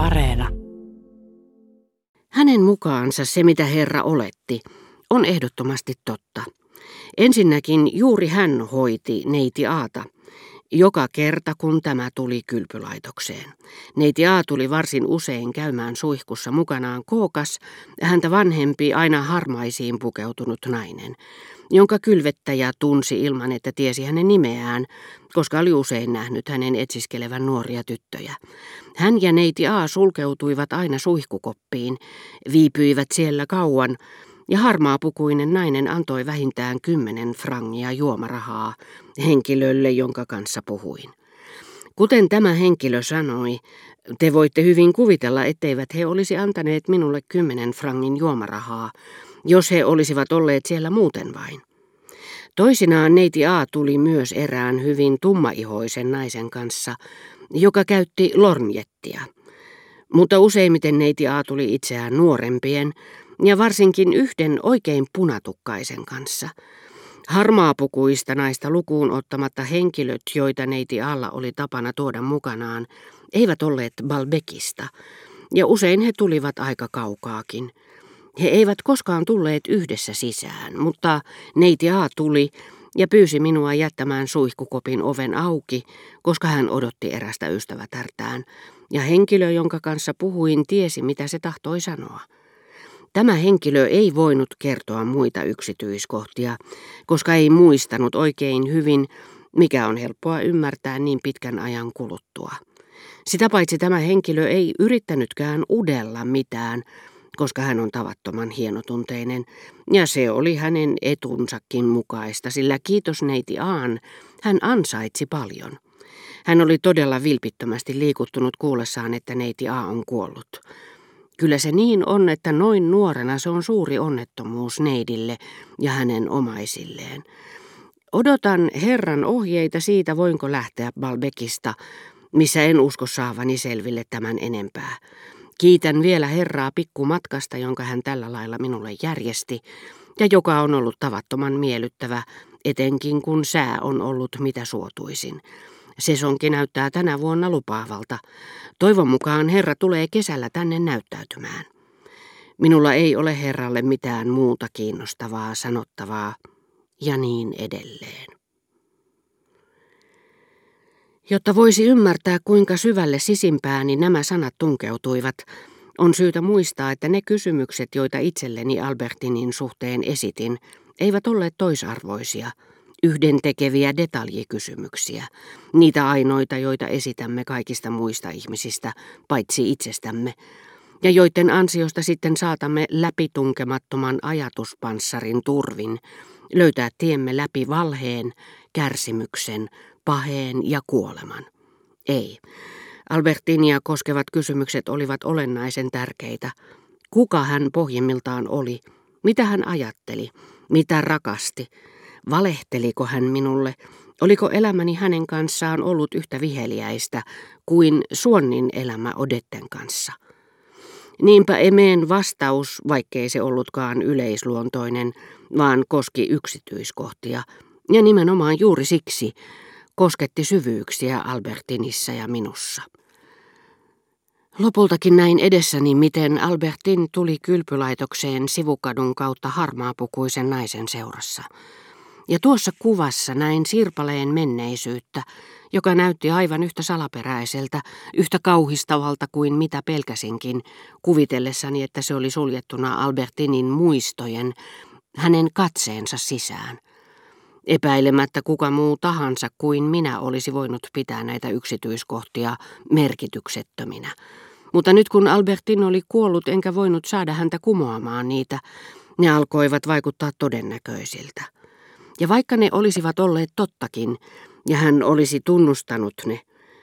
Areena. Hänen mukaansa se, mitä Herra oletti, on ehdottomasti totta. Ensinnäkin juuri hän hoiti neiti Aata, joka kerta kun tämä tuli kylpylaitokseen. Neiti A tuli varsin usein käymään suihkussa mukanaan kookas, häntä vanhempi aina harmaisiin pukeutunut nainen jonka kylvettäjä tunsi ilman, että tiesi hänen nimeään, koska oli usein nähnyt hänen etsiskelevän nuoria tyttöjä. Hän ja neiti A sulkeutuivat aina suihkukoppiin, viipyivät siellä kauan, ja harmaapukuinen nainen antoi vähintään kymmenen frangia juomarahaa henkilölle, jonka kanssa puhuin. Kuten tämä henkilö sanoi, te voitte hyvin kuvitella, etteivät he olisi antaneet minulle kymmenen frangin juomarahaa, jos he olisivat olleet siellä muuten vain. Toisinaan neiti A tuli myös erään hyvin tummaihoisen naisen kanssa, joka käytti lornjettia. Mutta useimmiten neiti A tuli itseään nuorempien ja varsinkin yhden oikein punatukkaisen kanssa. Harmaapukuista naista lukuun ottamatta henkilöt, joita neiti alla oli tapana tuoda mukanaan, eivät olleet Balbekista, ja usein he tulivat aika kaukaakin – he eivät koskaan tulleet yhdessä sisään, mutta neiti A tuli ja pyysi minua jättämään suihkukopin oven auki, koska hän odotti erästä ystävätärtään, ja henkilö, jonka kanssa puhuin, tiesi, mitä se tahtoi sanoa. Tämä henkilö ei voinut kertoa muita yksityiskohtia, koska ei muistanut oikein hyvin, mikä on helppoa ymmärtää niin pitkän ajan kuluttua. Sitä paitsi tämä henkilö ei yrittänytkään udella mitään, koska hän on tavattoman hienotunteinen, ja se oli hänen etunsakin mukaista, sillä kiitos neiti Aan, hän ansaitsi paljon. Hän oli todella vilpittömästi liikuttunut kuullessaan, että neiti A on kuollut. Kyllä se niin on, että noin nuorena se on suuri onnettomuus neidille ja hänen omaisilleen. Odotan Herran ohjeita siitä, voinko lähteä Balbekista, missä en usko saavani selville tämän enempää. Kiitän vielä Herraa pikkumatkasta, jonka hän tällä lailla minulle järjesti, ja joka on ollut tavattoman miellyttävä, etenkin kun sää on ollut mitä suotuisin. Sesonki näyttää tänä vuonna lupaavalta. Toivon mukaan Herra tulee kesällä tänne näyttäytymään. Minulla ei ole Herralle mitään muuta kiinnostavaa sanottavaa, ja niin edelleen. Jotta voisi ymmärtää, kuinka syvälle sisimpääni nämä sanat tunkeutuivat, on syytä muistaa, että ne kysymykset, joita itselleni Albertinin suhteen esitin, eivät olleet toisarvoisia, yhdentekeviä detaljikysymyksiä, niitä ainoita, joita esitämme kaikista muista ihmisistä, paitsi itsestämme, ja joiden ansiosta sitten saatamme läpitunkemattoman ajatuspanssarin turvin löytää tiemme läpi valheen, kärsimyksen, paheen ja kuoleman. Ei. Albertinia koskevat kysymykset olivat olennaisen tärkeitä. Kuka hän pohjimmiltaan oli? Mitä hän ajatteli? Mitä rakasti? Valehteliko hän minulle? Oliko elämäni hänen kanssaan ollut yhtä viheliäistä kuin Suonnin elämä Odetten kanssa? Niinpä emeen vastaus, vaikkei se ollutkaan yleisluontoinen, vaan koski yksityiskohtia, ja nimenomaan juuri siksi, kosketti syvyyksiä Albertinissa ja minussa. Lopultakin näin edessäni, miten Albertin tuli kylpylaitokseen sivukadun kautta harmaapukuisen naisen seurassa. Ja tuossa kuvassa näin sirpaleen menneisyyttä, joka näytti aivan yhtä salaperäiseltä, yhtä kauhistavalta kuin mitä pelkäsinkin, kuvitellessani, että se oli suljettuna Albertinin muistojen, hänen katseensa sisään – Epäilemättä kuka muu tahansa kuin minä olisi voinut pitää näitä yksityiskohtia merkityksettöminä. Mutta nyt kun Albertin oli kuollut enkä voinut saada häntä kumoamaan niitä, ne alkoivat vaikuttaa todennäköisiltä. Ja vaikka ne olisivat olleet tottakin, ja hän olisi tunnustanut ne,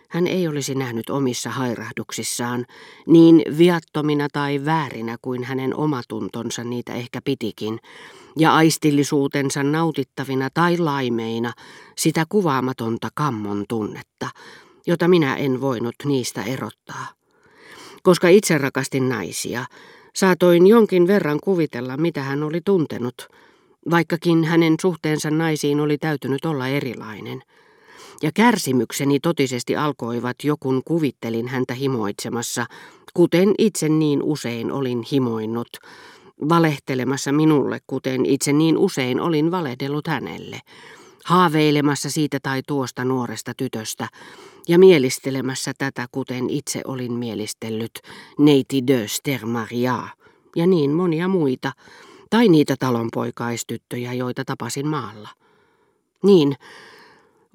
hän ei olisi nähnyt omissa hairahduksissaan niin viattomina tai väärinä kuin hänen omatuntonsa niitä ehkä pitikin, ja aistillisuutensa nautittavina tai laimeina sitä kuvaamatonta kammon tunnetta, jota minä en voinut niistä erottaa. Koska itse rakastin naisia, saatoin jonkin verran kuvitella, mitä hän oli tuntenut, vaikkakin hänen suhteensa naisiin oli täytynyt olla erilainen – ja kärsimykseni totisesti alkoivat jokun kuvittelin häntä himoitsemassa, kuten itse niin usein olin himoinnut, valehtelemassa minulle, kuten itse niin usein olin valehdellut hänelle, haaveilemassa siitä tai tuosta nuoresta tytöstä ja mielistelemässä tätä, kuten itse olin mielistellyt neiti de Stermaria ja niin monia muita, tai niitä talonpoikaistyttöjä, joita tapasin maalla. Niin,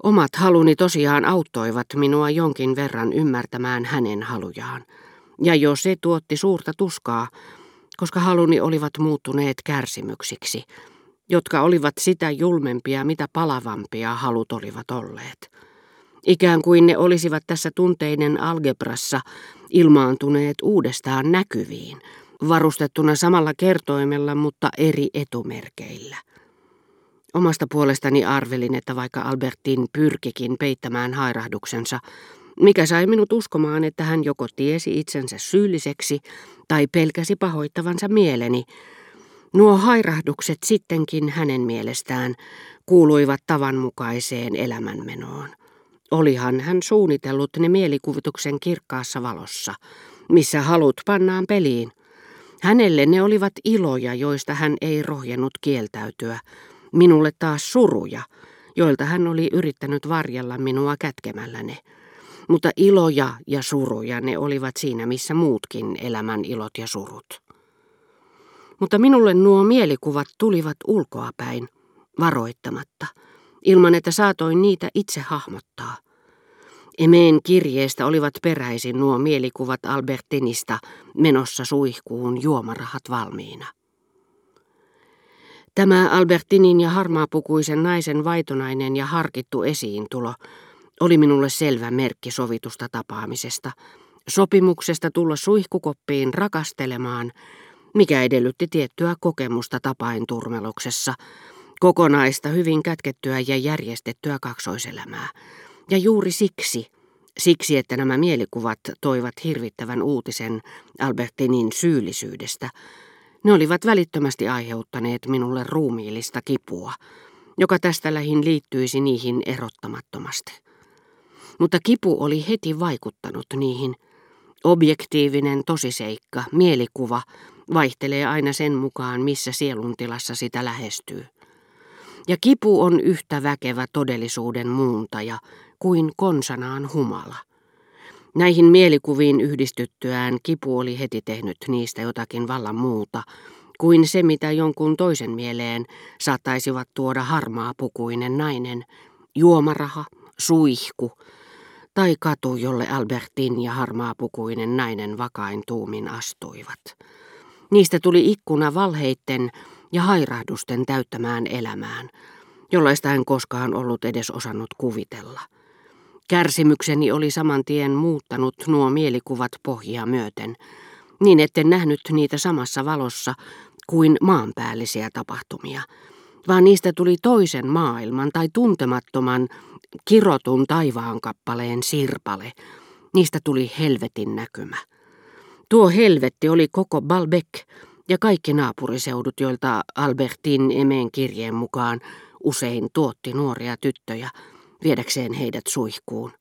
omat haluni tosiaan auttoivat minua jonkin verran ymmärtämään hänen halujaan. Ja jo se tuotti suurta tuskaa, koska haluni olivat muuttuneet kärsimyksiksi, jotka olivat sitä julmempia, mitä palavampia halut olivat olleet. Ikään kuin ne olisivat tässä tunteiden algebrassa ilmaantuneet uudestaan näkyviin, varustettuna samalla kertoimella, mutta eri etumerkeillä. Omasta puolestani arvelin, että vaikka Albertin pyrkikin peittämään hairahduksensa, mikä sai minut uskomaan, että hän joko tiesi itsensä syylliseksi tai pelkäsi pahoittavansa mieleni, nuo hairahdukset sittenkin hänen mielestään kuuluivat tavanmukaiseen elämänmenoon. Olihan hän suunnitellut ne mielikuvituksen kirkkaassa valossa, missä halut pannaan peliin. Hänelle ne olivat iloja, joista hän ei rohjennut kieltäytyä, minulle taas suruja, joilta hän oli yrittänyt varjella minua kätkemällä ne. Mutta iloja ja suruja ne olivat siinä, missä muutkin elämän ilot ja surut. Mutta minulle nuo mielikuvat tulivat ulkoapäin, varoittamatta, ilman että saatoin niitä itse hahmottaa. Emeen kirjeestä olivat peräisin nuo mielikuvat Albertinista menossa suihkuun juomarahat valmiina. Tämä Albertinin ja harmaapukuisen naisen vaitonainen ja harkittu esiintulo oli minulle selvä merkki sovitusta tapaamisesta, sopimuksesta tulla suihkukoppiin rakastelemaan, mikä edellytti tiettyä kokemusta tapain turmeluksessa, kokonaista hyvin kätkettyä ja järjestettyä kaksoiselämää. Ja juuri siksi, siksi että nämä mielikuvat toivat hirvittävän uutisen Albertinin syyllisyydestä, ne olivat välittömästi aiheuttaneet minulle ruumiillista kipua, joka tästä lähin liittyisi niihin erottamattomasti. Mutta kipu oli heti vaikuttanut niihin. Objektiivinen tosiseikka, mielikuva, vaihtelee aina sen mukaan, missä sieluntilassa sitä lähestyy. Ja kipu on yhtä väkevä todellisuuden muuntaja kuin konsanaan humala. Näihin mielikuviin yhdistyttyään kipu oli heti tehnyt niistä jotakin vallan muuta, kuin se mitä jonkun toisen mieleen saattaisivat tuoda harmaa pukuinen nainen, juomaraha, suihku tai katu, jolle Albertin ja harmaapukuinen nainen vakain tuumin astuivat. Niistä tuli ikkuna valheitten ja hairahdusten täyttämään elämään, jollaista en koskaan ollut edes osannut kuvitella. Kärsimykseni oli saman tien muuttanut nuo mielikuvat pohjia myöten, niin etten nähnyt niitä samassa valossa kuin maanpäällisiä tapahtumia, vaan niistä tuli toisen maailman tai tuntemattoman, kirotun taivaankapaleen sirpale. Niistä tuli helvetin näkymä. Tuo helvetti oli koko Balbec ja kaikki naapuriseudut, joilta Albertin emeen kirjeen mukaan usein tuotti nuoria tyttöjä, viedäkseen heidät suihkuun.